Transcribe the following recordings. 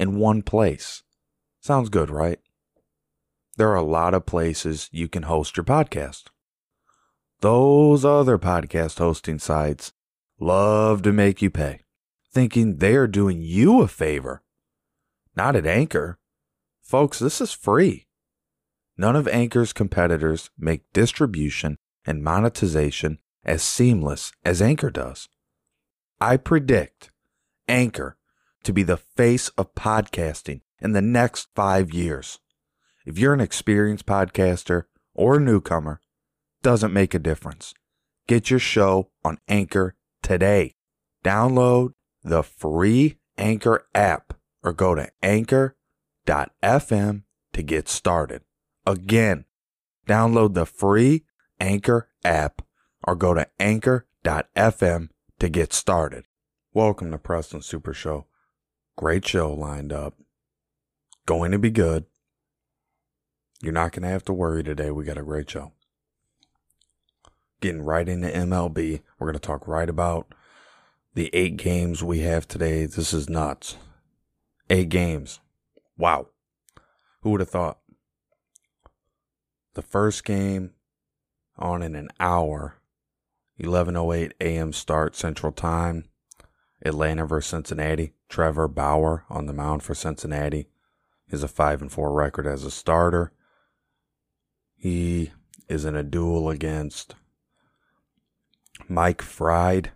in one place. Sounds good, right? There are a lot of places you can host your podcast. Those other podcast hosting sites love to make you pay, thinking they're doing you a favor. Not at Anchor. Folks, this is free. None of Anchor's competitors make distribution and monetization as seamless as Anchor does. I predict Anchor to be the face of podcasting in the next five years. If you're an experienced podcaster or a newcomer, doesn't make a difference. Get your show on Anchor today. Download the free Anchor app or go to anchor.fm to get started. Again, download the free Anchor app or go to anchor.fm to get started. Welcome to Preston Super Show. Great show lined up. Going to be good. You're not going to have to worry today. We got a great show. Getting right into MLB. We're going to talk right about the eight games we have today. This is nuts. Eight games. Wow. Who would have thought? The first game on in an hour. 11:08 a.m. start Central Time. Atlanta versus Cincinnati. Trevor Bauer on the mound for Cincinnati. Has a 5 and 4 record as a starter. He is in a duel against Mike Fried.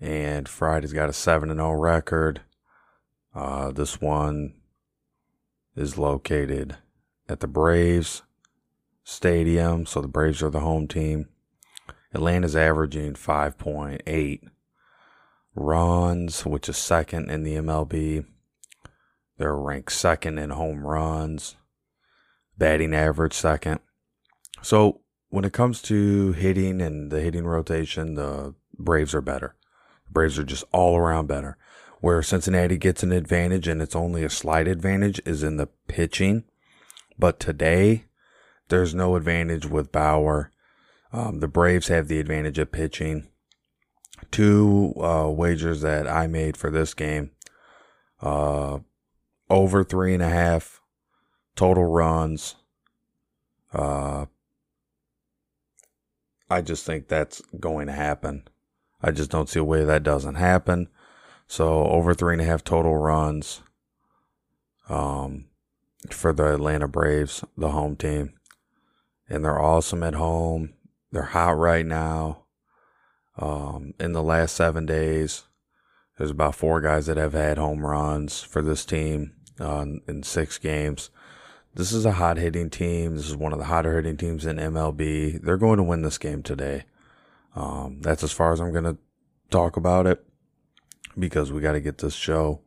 And Fried has got a 7 and 0 record. Uh, this one is located at the Braves Stadium. So the Braves are the home team. Atlanta's averaging 5.8 runs, which is second in the MLB. They're ranked second in home runs, batting average second. So when it comes to hitting and the hitting rotation, the Braves are better. The Braves are just all around better. Where Cincinnati gets an advantage and it's only a slight advantage is in the pitching. But today, there's no advantage with Bauer. Um, the Braves have the advantage of pitching. Two uh, wagers that I made for this game uh, over three and a half total runs. Uh, I just think that's going to happen. I just don't see a way that doesn't happen. So over three and a half total runs um, for the Atlanta Braves, the home team. And they're awesome at home. They're hot right now. Um, in the last seven days, there's about four guys that have had home runs for this team uh, in six games. This is a hot hitting team. This is one of the hotter hitting teams in MLB. They're going to win this game today. Um, that's as far as I'm going to talk about it because we got to get this show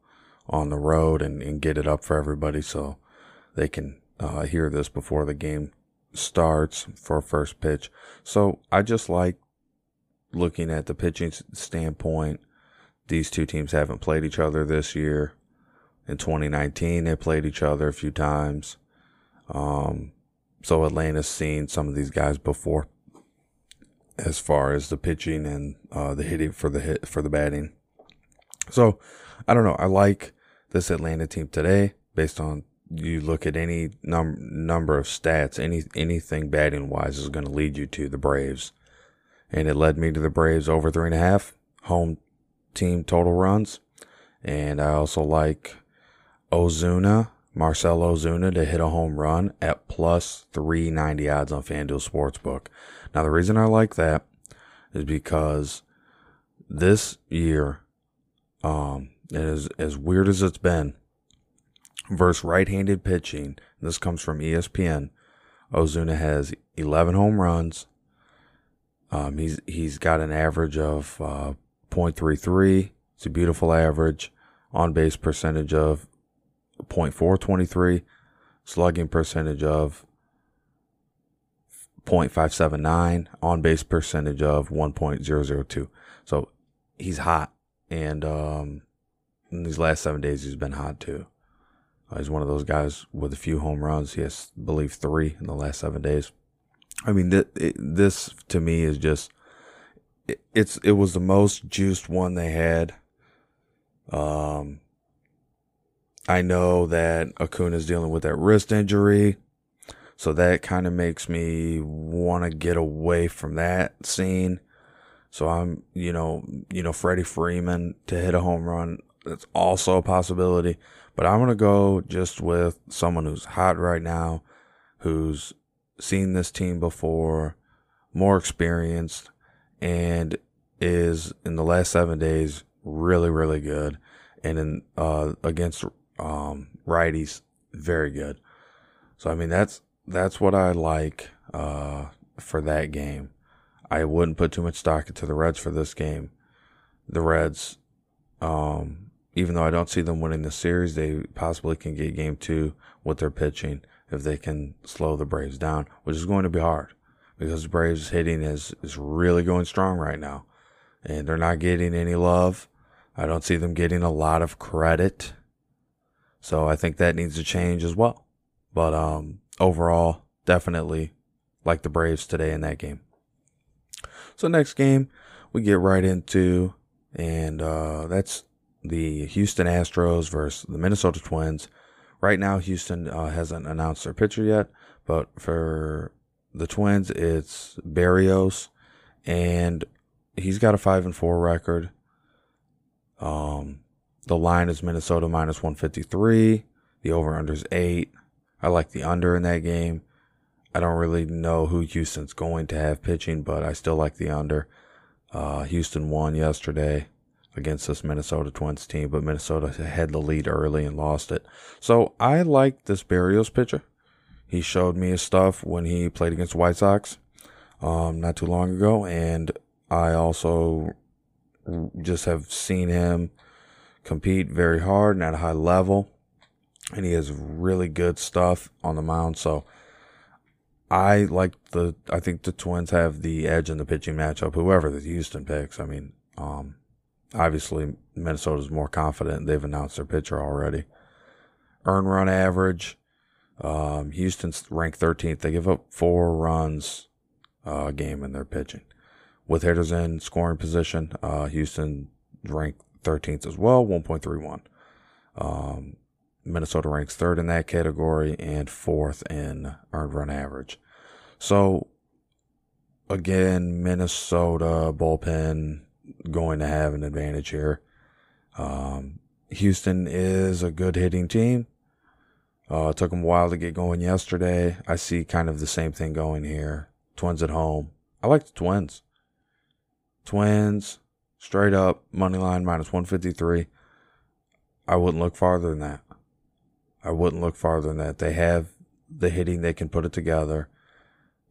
on the road and, and, get it up for everybody so they can uh, hear this before the game starts for first pitch. So I just like looking at the pitching standpoint. These two teams haven't played each other this year. In 2019, they played each other a few times. Um, so Atlanta's seen some of these guys before, as far as the pitching and uh, the hitting for the hit for the batting. So I don't know. I like this Atlanta team today based on you look at any num- number of stats, any anything batting wise is going to lead you to the Braves, and it led me to the Braves over three and a half home team total runs, and I also like Ozuna, Marcell Ozuna to hit a home run at plus three ninety odds on FanDuel Sportsbook. Now the reason I like that is because this year, um, as as weird as it's been versus right-handed pitching. This comes from ESPN. Ozuna has 11 home runs. Um, he's he's got an average of uh, 0.33. It's a beautiful average. On base percentage of 0.423, slugging percentage of 0.579, on base percentage of 1.002. So he's hot. And um, in these last seven days, he's been hot too. Uh, he's one of those guys with a few home runs. He has, I believe, three in the last seven days. I mean, th- it, this to me is just it, it's it was the most juiced one they had. Um, I know that Acuna is dealing with that wrist injury, so that kind of makes me want to get away from that scene. So I'm, you know, you know, Freddie Freeman to hit a home run. That's also a possibility. But I'm gonna go just with someone who's hot right now, who's seen this team before, more experienced, and is in the last seven days really, really good. And in uh, against um, righties, very good. So I mean that's that's what I like uh, for that game. I wouldn't put too much stock into the Reds for this game. The Reds, um, even though I don't see them winning the series, they possibly can get game two with their pitching if they can slow the Braves down, which is going to be hard because the Braves hitting is, is really going strong right now and they're not getting any love. I don't see them getting a lot of credit. So I think that needs to change as well. But um, overall, definitely like the Braves today in that game. So next game we get right into, and uh, that's the Houston Astros versus the Minnesota Twins. Right now, Houston uh, hasn't announced their pitcher yet, but for the Twins, it's Berrios, and he's got a five and four record. Um, the line is Minnesota minus one fifty three. The over under is eight. I like the under in that game. I don't really know who Houston's going to have pitching, but I still like the under. Uh, Houston won yesterday against this Minnesota Twins team, but Minnesota had the lead early and lost it. So I like this Berrios pitcher. He showed me his stuff when he played against White Sox um, not too long ago, and I also just have seen him compete very hard and at a high level, and he has really good stuff on the mound. So I like the. I think the Twins have the edge in the pitching matchup. Whoever the Houston picks, I mean, um, obviously Minnesota's more confident. They've announced their pitcher already. Earn run average. Um, Houston's ranked 13th. They give up four runs uh, a game in their pitching. With hitters in scoring position, uh, Houston ranked 13th as well, 1.31. Um, Minnesota ranks third in that category and fourth in earned run average. So, again, Minnesota bullpen going to have an advantage here. Um, Houston is a good hitting team. Uh, it took them a while to get going yesterday. I see kind of the same thing going here. Twins at home. I like the Twins. Twins, straight up, money line minus 153. I wouldn't look farther than that. I wouldn't look farther than that. They have the hitting, they can put it together.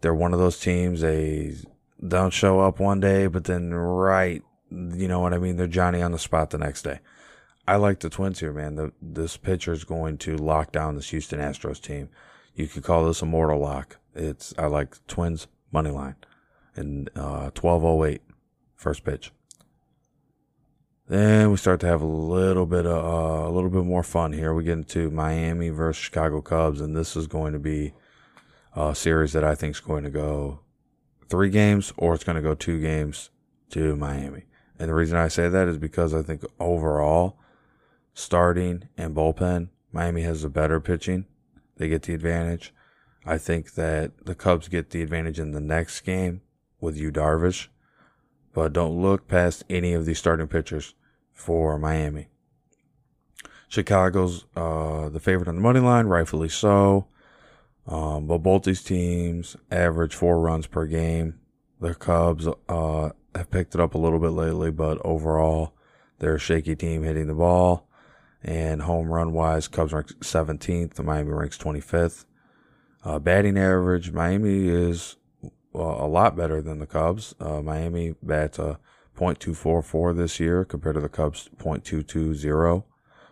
They're one of those teams, they don't show up one day, but then right, you know what I mean? They're Johnny on the spot the next day. I like the Twins here, man. The, this pitcher is going to lock down this Houston Astros team. You could call this a mortal lock. It's I like Twins money line in uh, 1208 first pitch. Then we start to have a little bit of uh, a little bit more fun here. We get into Miami versus Chicago Cubs, and this is going to be a series that I think is going to go three games or it's going to go two games to Miami. And the reason I say that is because I think overall, starting and bullpen, Miami has a better pitching. They get the advantage. I think that the Cubs get the advantage in the next game with Yu Darvish. But don't look past any of these starting pitchers for Miami. Chicago's uh, the favorite on the money line, rightfully so. Um, but both these teams average four runs per game. The Cubs uh, have picked it up a little bit lately, but overall, they're a shaky team hitting the ball. And home run wise, Cubs rank 17th, the Miami ranks 25th. Uh, batting average, Miami is a lot better than the Cubs. Uh, Miami bats a .244 this year compared to the Cubs .220.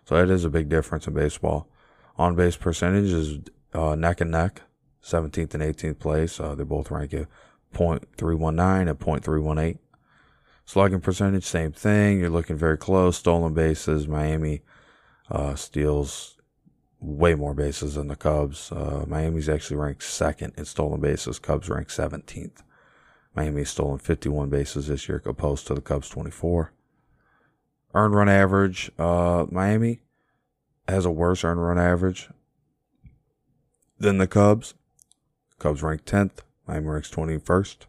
So that is a big difference in baseball. On base percentage is uh, neck and neck, 17th and 18th place. Uh, they both rank at .319 and .318. Slugging percentage, same thing. You're looking very close. Stolen bases, Miami uh, steals way more bases than the Cubs. Uh, Miami's actually ranked second in stolen bases. Cubs rank 17th. Miami's stolen 51 bases this year, opposed to the Cubs 24. Earned run average, uh, Miami has a worse earned run average than the Cubs. Cubs rank 10th. Miami ranks 21st.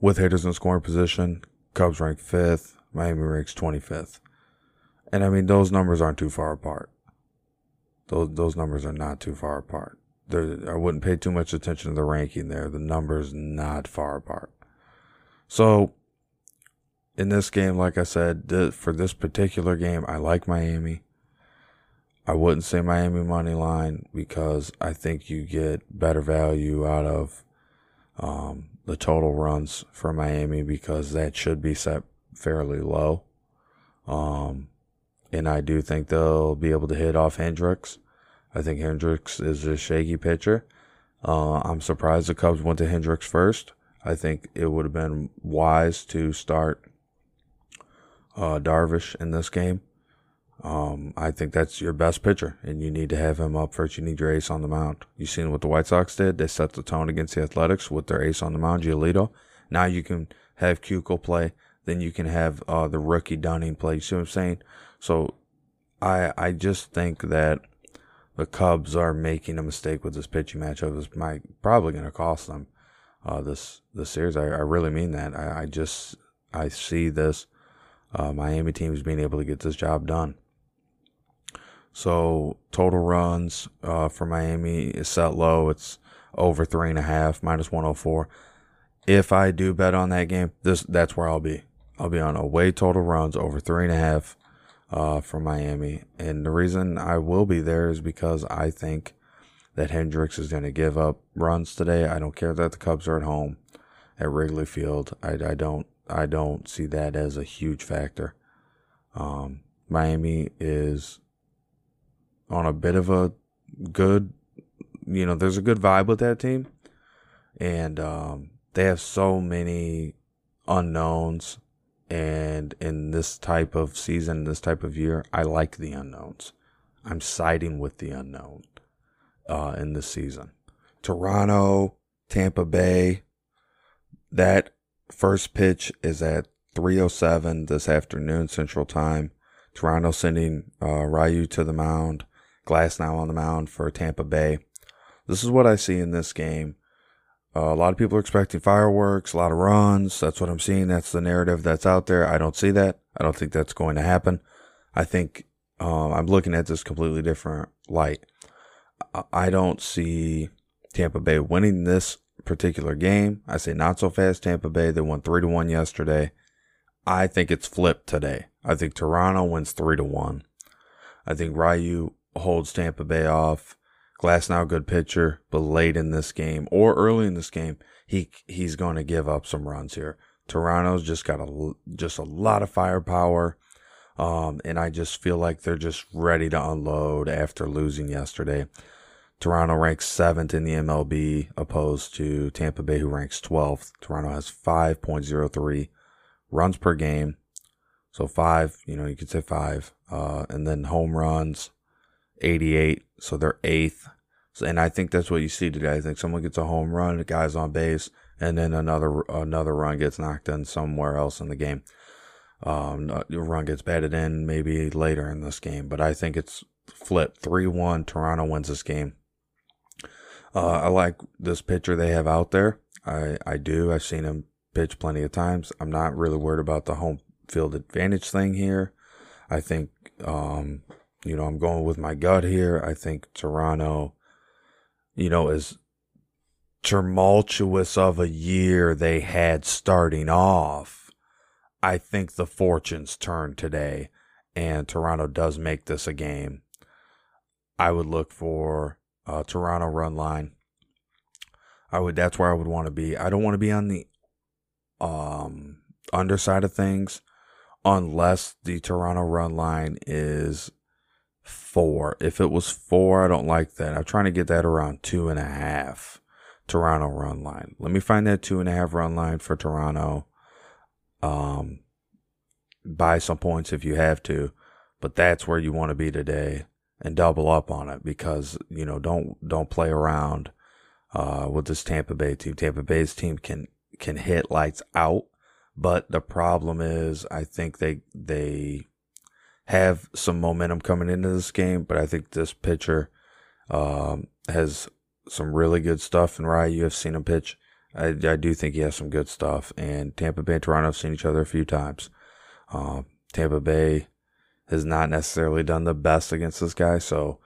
With hitters in scoring position, Cubs rank 5th. Miami ranks 25th. And I mean, those numbers aren't too far apart. Those those numbers are not too far apart. There, I wouldn't pay too much attention to the ranking there. The numbers not far apart. So, in this game, like I said, th- for this particular game, I like Miami. I wouldn't say Miami money line because I think you get better value out of um, the total runs for Miami because that should be set fairly low. Um, and I do think they'll be able to hit off Hendricks. I think Hendricks is a shaky pitcher. Uh, I'm surprised the Cubs went to Hendricks first. I think it would have been wise to start uh, Darvish in this game. Um, I think that's your best pitcher, and you need to have him up first. You need your ace on the mound. You seen what the White Sox did? They set the tone against the Athletics with their ace on the mound, Giolito. Now you can have Keuchel play. Then you can have uh, the rookie Dunning play. You see what I'm saying? So I I just think that the Cubs are making a mistake with this pitching matchup. It's might probably going to cost them uh, this this series. I, I really mean that. I, I just I see this uh, Miami teams being able to get this job done. So total runs uh, for Miami is set low. It's over three and a half, minus one hundred oh four. If I do bet on that game, this that's where I'll be. I'll be on away total runs over three and a half uh, for Miami. And the reason I will be there is because I think that Hendricks is going to give up runs today. I don't care that the Cubs are at home at Wrigley Field. I, I don't I don't see that as a huge factor. Um, Miami is on a bit of a good, you know, there's a good vibe with that team, and um, they have so many unknowns and in this type of season, this type of year, I like the unknowns. I'm siding with the unknown uh, in this season. Toronto, Tampa Bay, that first pitch is at 307 this afternoon Central Time. Toronto sending uh, Ryu to the mound. Glasnow on the mound for Tampa Bay. This is what I see in this game. Uh, a lot of people are expecting fireworks, a lot of runs. That's what I'm seeing. That's the narrative that's out there. I don't see that. I don't think that's going to happen. I think um, I'm looking at this completely different light. I don't see Tampa Bay winning this particular game. I say not so fast Tampa Bay. They won 3 to 1 yesterday. I think it's flipped today. I think Toronto wins 3 to 1. I think Ryu holds Tampa Bay off. Glasnow good pitcher, but late in this game or early in this game, he he's going to give up some runs here. Toronto's just got a just a lot of firepower, um, and I just feel like they're just ready to unload after losing yesterday. Toronto ranks seventh in the MLB, opposed to Tampa Bay, who ranks 12th. Toronto has 5.03 runs per game. So five, you know, you could say five. Uh, and then home runs, 88. So they're eighth. So, and I think that's what you see today. I think someone gets a home run, guy's on base, and then another another run gets knocked in somewhere else in the game. Um, the run gets batted in maybe later in this game, but I think it's flipped. 3 1, Toronto wins this game. Uh, I like this pitcher they have out there. I, I do. I've seen him pitch plenty of times. I'm not really worried about the home field advantage thing here. I think um, you know, I'm going with my gut here. I think Toronto, you know, as tumultuous of a year they had starting off, I think the fortunes turn today and Toronto does make this a game. I would look for a Toronto run line. I would that's where I would want to be. I don't want to be on the um underside of things unless the Toronto run line is four. If it was four, I don't like that. I'm trying to get that around two and a half. Toronto run line. Let me find that two and a half run line for Toronto. Um, buy some points if you have to, but that's where you want to be today and double up on it because you know don't don't play around uh, with this Tampa Bay team. Tampa Bay's team can can hit lights out, but the problem is I think they they have some momentum coming into this game, but I think this pitcher um, has some really good stuff. And Ryu have seen him pitch. I, I do think he has some good stuff. And Tampa Bay and Toronto have seen each other a few times. Uh, Tampa Bay has not necessarily done the best against this guy, so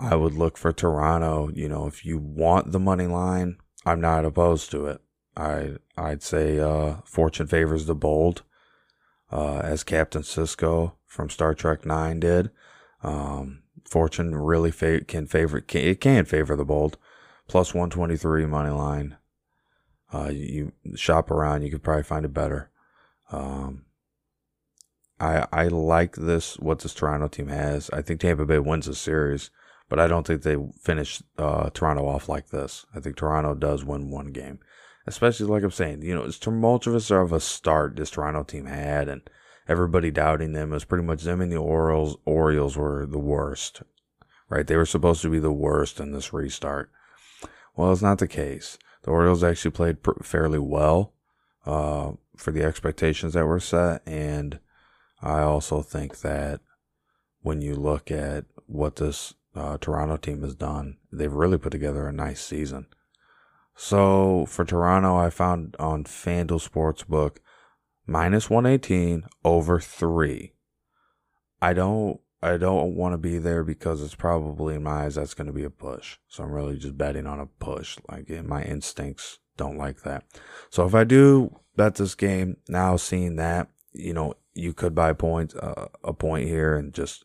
I would look for Toronto. You know, if you want the money line, I'm not opposed to it. I I'd say uh, fortune favors the bold, uh, as Captain Sisko from Star Trek Nine did. Um, fortune really fa- can favor can, it can favor the bold plus 123 money line. Uh, you, shop around, you could probably find it better. Um, I I like this what this Toronto team has. I think Tampa Bay wins the series, but I don't think they finish uh, Toronto off like this. I think Toronto does win one game, especially like I'm saying. You know, it's tumultuous of a start this Toronto team had, and everybody doubting them. It was pretty much them and the Orioles. Orioles were the worst, right? They were supposed to be the worst in this restart. Well, it's not the case. The Orioles actually played pr- fairly well uh, for the expectations that were set. And I also think that when you look at what this uh, Toronto team has done, they've really put together a nice season. So for Toronto, I found on FanDuel Sportsbook minus 118 over three. I don't I don't want to be there because it's probably in my eyes that's going to be a push. So I'm really just betting on a push. Like my instincts don't like that. So if I do bet this game now, seeing that you know you could buy points uh, a point here and just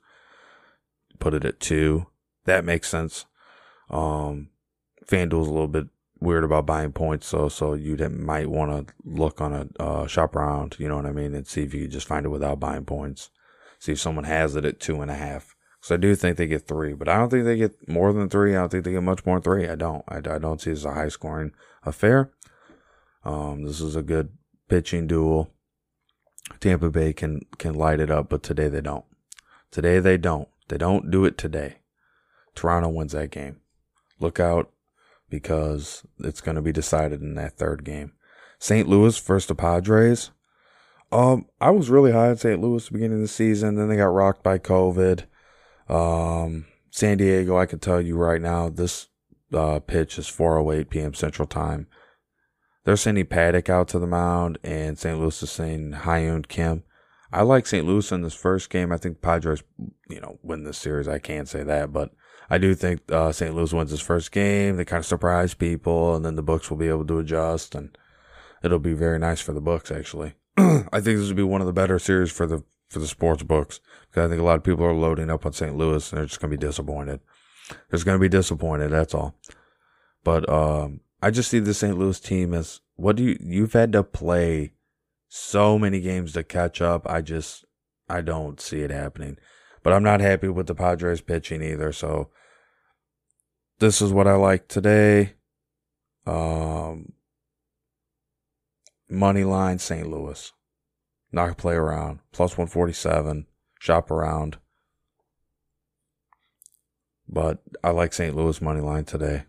put it at two. That makes sense. Um, FanDuel's a little bit weird about buying points, so so you might want to look on a uh, shop around. You know what I mean, and see if you just find it without buying points see if someone has it at two and a half. So I do think they get three, but I don't think they get more than three. I don't think they get much more than three. I don't. I, I don't see it as a high scoring affair. Um, this is a good pitching duel. Tampa Bay can can light it up, but today they don't. Today they don't. They don't do it today. Toronto wins that game. Look out because it's going to be decided in that third game. St. Louis versus the Padres. Um, I was really high on St. Louis the beginning of the season. Then they got rocked by COVID. Um, San Diego, I can tell you right now, this uh, pitch is 4:08 p.m. Central Time. They're sending Paddack out to the mound, and St. Louis is saying Hyun Kim. I like St. Louis in this first game. I think Padres, you know, win this series. I can't say that, but I do think uh, St. Louis wins this first game. They kind of surprise people, and then the books will be able to adjust, and it'll be very nice for the books actually. I think this would be one of the better series for the for the sports books because I think a lot of people are loading up on St. Louis and they're just going to be disappointed. They're going to be disappointed. That's all. But um, I just see the St. Louis team as what do you you've had to play so many games to catch up. I just I don't see it happening. But I'm not happy with the Padres pitching either. So this is what I like today. Um, Money line St. Louis. Not gonna play around. Plus 147. Shop around. But I like St. Louis money line today.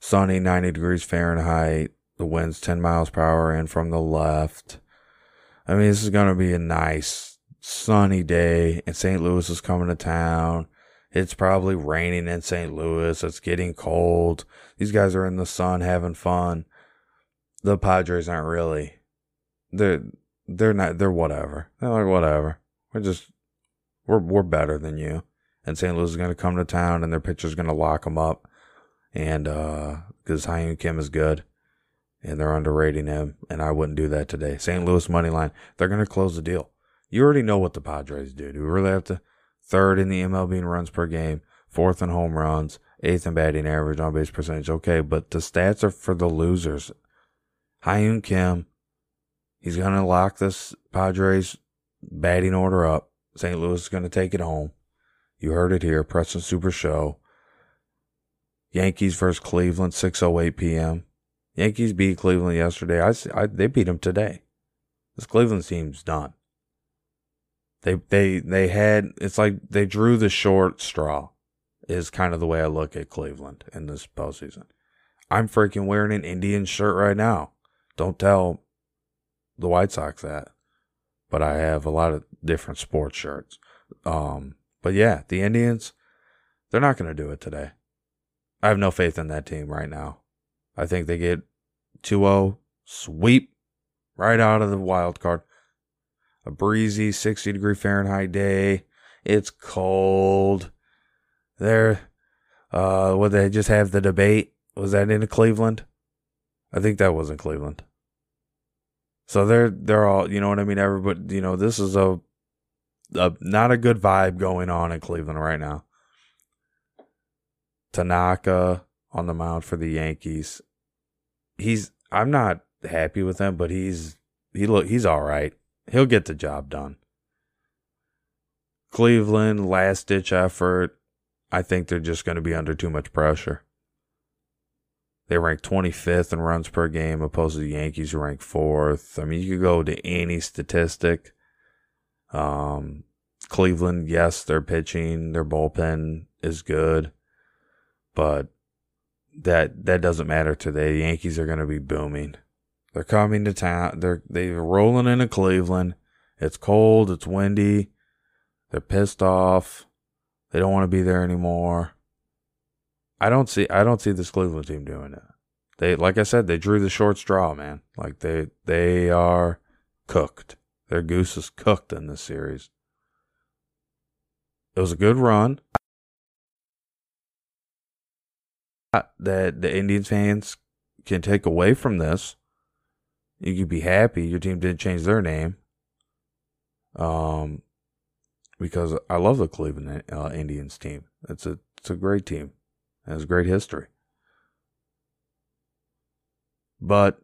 Sunny, 90 degrees Fahrenheit. The wind's 10 miles per hour in from the left. I mean, this is going to be a nice sunny day, and St. Louis is coming to town. It's probably raining in St. Louis. It's getting cold. These guys are in the sun having fun the Padres aren't really they're they're not they're whatever. They're like whatever. We're just we're we're better than you. And St. Louis is going to come to town and their pitcher's going to lock them up. And uh cuz Hyun Kim is good and they're underrating him and I wouldn't do that today. St. Louis money line, they're going to close the deal. You already know what the Padres do. Do we really have to third in the MLB in runs per game, fourth in home runs, eighth in batting average, on base percentage? Okay, but the stats are for the losers. Hyun Kim. He's going to lock this Padres batting order up. St. Louis is going to take it home. You heard it here, Preston Super Show. Yankees versus Cleveland, 6:08 p.m. Yankees beat Cleveland yesterday. I, I they beat them today. This Cleveland team's done. They they they had it's like they drew the short straw. Is kind of the way I look at Cleveland in this postseason. I'm freaking wearing an Indian shirt right now. Don't tell the White Sox that. But I have a lot of different sports shirts. Um, but yeah, the Indians, they're not going to do it today. I have no faith in that team right now. I think they get 2 0 sweep right out of the wild card. A breezy 60 degree Fahrenheit day. It's cold. There, uh, would they just have the debate? Was that in Cleveland? I think that was in Cleveland. So they're they're all you know what I mean. Everybody, you know, this is a, a not a good vibe going on in Cleveland right now. Tanaka on the mound for the Yankees. He's I'm not happy with him, but he's he look he's all right. He'll get the job done. Cleveland last ditch effort. I think they're just going to be under too much pressure. They rank 25th in runs per game, opposed to the Yankees who rank fourth. I mean, you could go to any statistic. Um, Cleveland, yes, their pitching, their bullpen is good, but that that doesn't matter today. The Yankees are going to be booming. They're coming to town. They're they're rolling into Cleveland. It's cold. It's windy. They're pissed off. They don't want to be there anymore. I don't see I don't see this Cleveland team doing it. They like I said, they drew the short straw, man. Like they they are cooked. Their goose is cooked in this series. It was a good run. That the Indians fans can take away from this. You could be happy your team didn't change their name. Um, because I love the Cleveland uh, Indians team. It's a it's a great team It has great history. But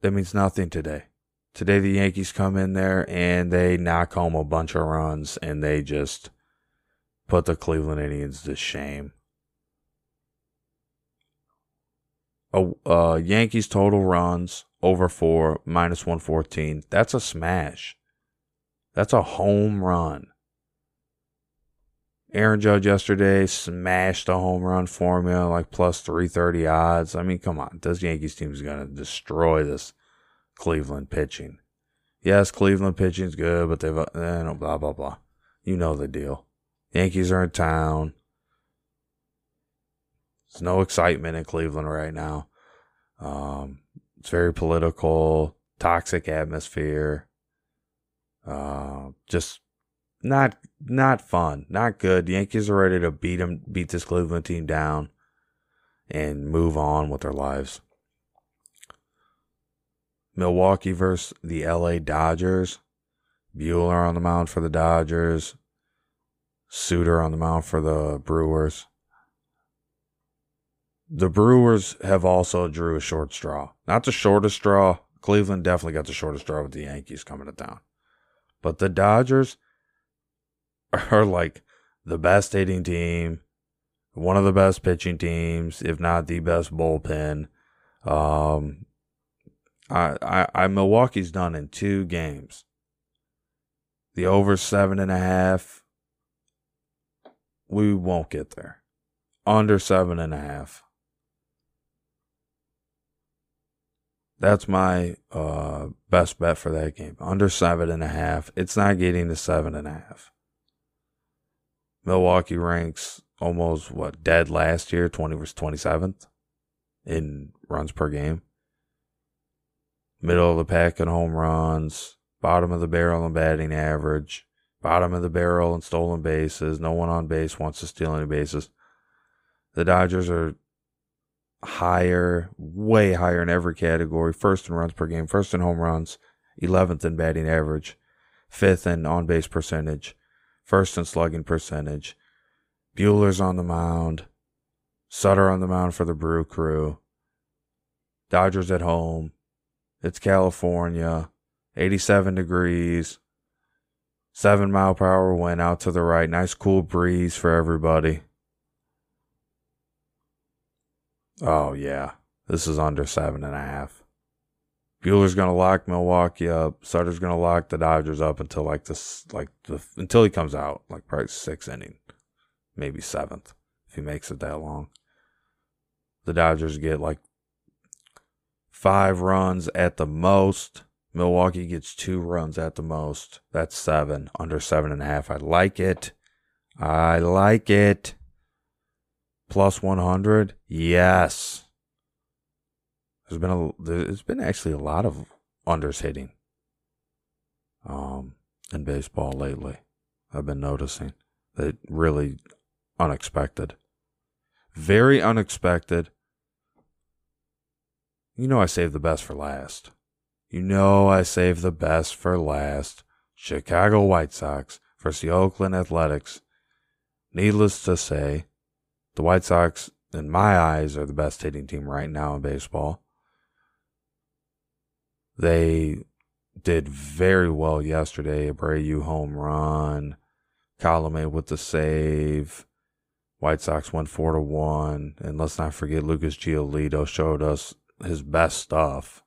that means nothing today. Today, the Yankees come in there and they knock home a bunch of runs and they just put the Cleveland Indians to shame. A uh, Yankees total runs over four minus 114. That's a smash. That's a home run. Aaron Judge yesterday smashed a home run formula like plus 330 odds. I mean, come on. This Yankees team is going to destroy this Cleveland pitching. Yes, Cleveland pitching's good, but they've, eh, blah, blah, blah. You know the deal. Yankees are in town. There's no excitement in Cleveland right now. Um, it's very political, toxic atmosphere. Uh, just not not fun, not good. The Yankees are ready to beat them, beat this Cleveland team down, and move on with their lives. Milwaukee versus the LA Dodgers. Buehler on the mound for the Dodgers. Suter on the mound for the Brewers. The Brewers have also drew a short straw. Not the shortest straw. Cleveland definitely got the shortest straw with the Yankees coming to town. But the Dodgers, are like the best hitting team, one of the best pitching teams, if not the best bullpen. Um, I, I, I Milwaukee's done in two games. The over seven and a half, we won't get there. Under seven and a half. That's my uh, best bet for that game. Under seven and a half. It's not getting to seven and a half. Milwaukee ranks almost what dead last year, twenty was twenty seventh in runs per game. Middle of the pack in home runs, bottom of the barrel in batting average, bottom of the barrel in stolen bases. No one on base wants to steal any bases. The Dodgers are higher, way higher in every category. First in runs per game, first in home runs, 11th in batting average, fifth in on base percentage, first in slugging percentage. Buehler's on the mound. Suter on the mound for the Brew Crew. Dodgers at home. It's California. 87 degrees. Seven mile per hour wind out to the right. Nice cool breeze for everybody. Oh, yeah. This is under seven and a half. Buehler's gonna lock Milwaukee up. Suter's gonna lock the Dodgers up until like this, like the until he comes out, like probably sixth inning, maybe seventh if he makes it that long. The Dodgers get like five runs at the most. Milwaukee gets two runs at the most. That's seven under seven and a half. I like it. I like it. Plus one hundred. Yes. There's been a there's been actually a lot of unders hitting um in baseball lately. I've been noticing that really unexpected. Very unexpected. You know I saved the best for last. You know I saved the best for last. Chicago White Sox versus the Oakland Athletics. Needless to say, the White Sox, in my eyes, are the best hitting team right now in baseball. They did very well yesterday. Abreu home run. Colome with the save. White Sox won four to one. And let's not forget Lucas Giolito showed us his best stuff.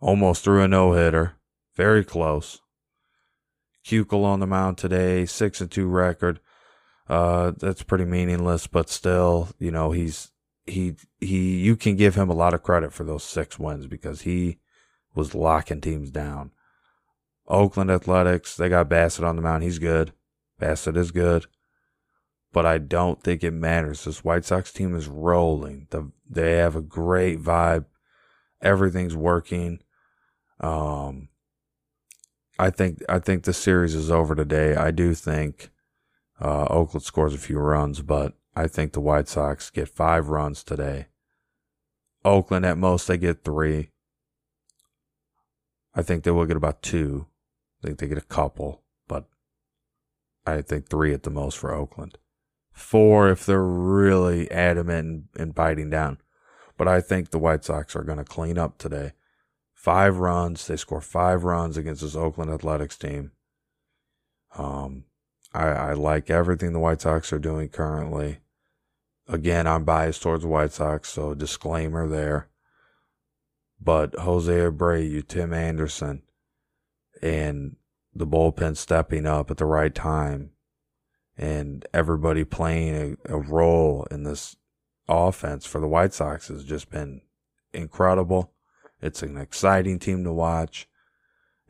Almost threw a no hitter. Very close. Keuchel on the mound today, six and two record. Uh, that's pretty meaningless, but still, you know, he's he he. You can give him a lot of credit for those six wins because he was locking teams down. Oakland Athletics, they got Bassitt on the mound. He's good. Bassitt is good. But I don't think it matters. This White Sox team is rolling. The, they have a great vibe. Everything's working. Um, I think I think the series is over today. I do think uh, Oakland scores a few runs, but I think the White Sox get five runs today. Oakland at most they get three. I think they will get about two. I think they get a couple, but I think three at the most for Oakland. Four if they're really adamant and, and biting down. But I think the White Sox are going to clean up today. Five runs. They score five runs against this Oakland Athletics team. Um, I, I like everything the White Sox are doing currently. Again, I'm biased towards the White Sox, so disclaimer there. But Jose Abreu, Tim Anderson, and the bullpen stepping up at the right time, and everybody playing a, a role in this offense for the White Sox has just been incredible. It's an exciting team to watch,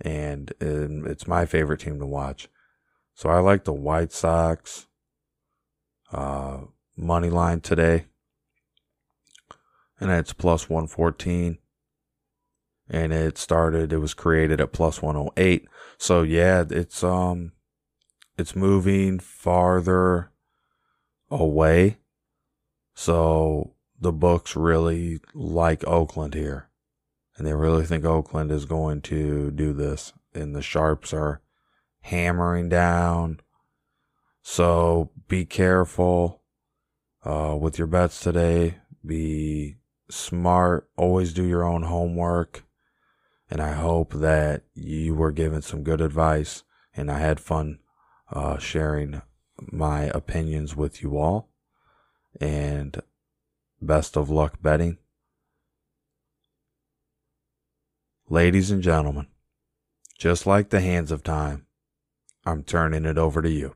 and, and it's my favorite team to watch. So I like the White Sox uh, money line today, and it's plus 114 and it started it was created at plus 108 so yeah it's um it's moving farther away. So the books really like oakland here. And they really think oakland is going to do this. And the sharps are hammering down so be careful uh, with your bets today be smart always do your own homework and I hope that you were given some good advice and I had fun uh, sharing my opinions with you all. And best of luck betting. Ladies and gentlemen, just like the hands of time, I'm turning it over to you.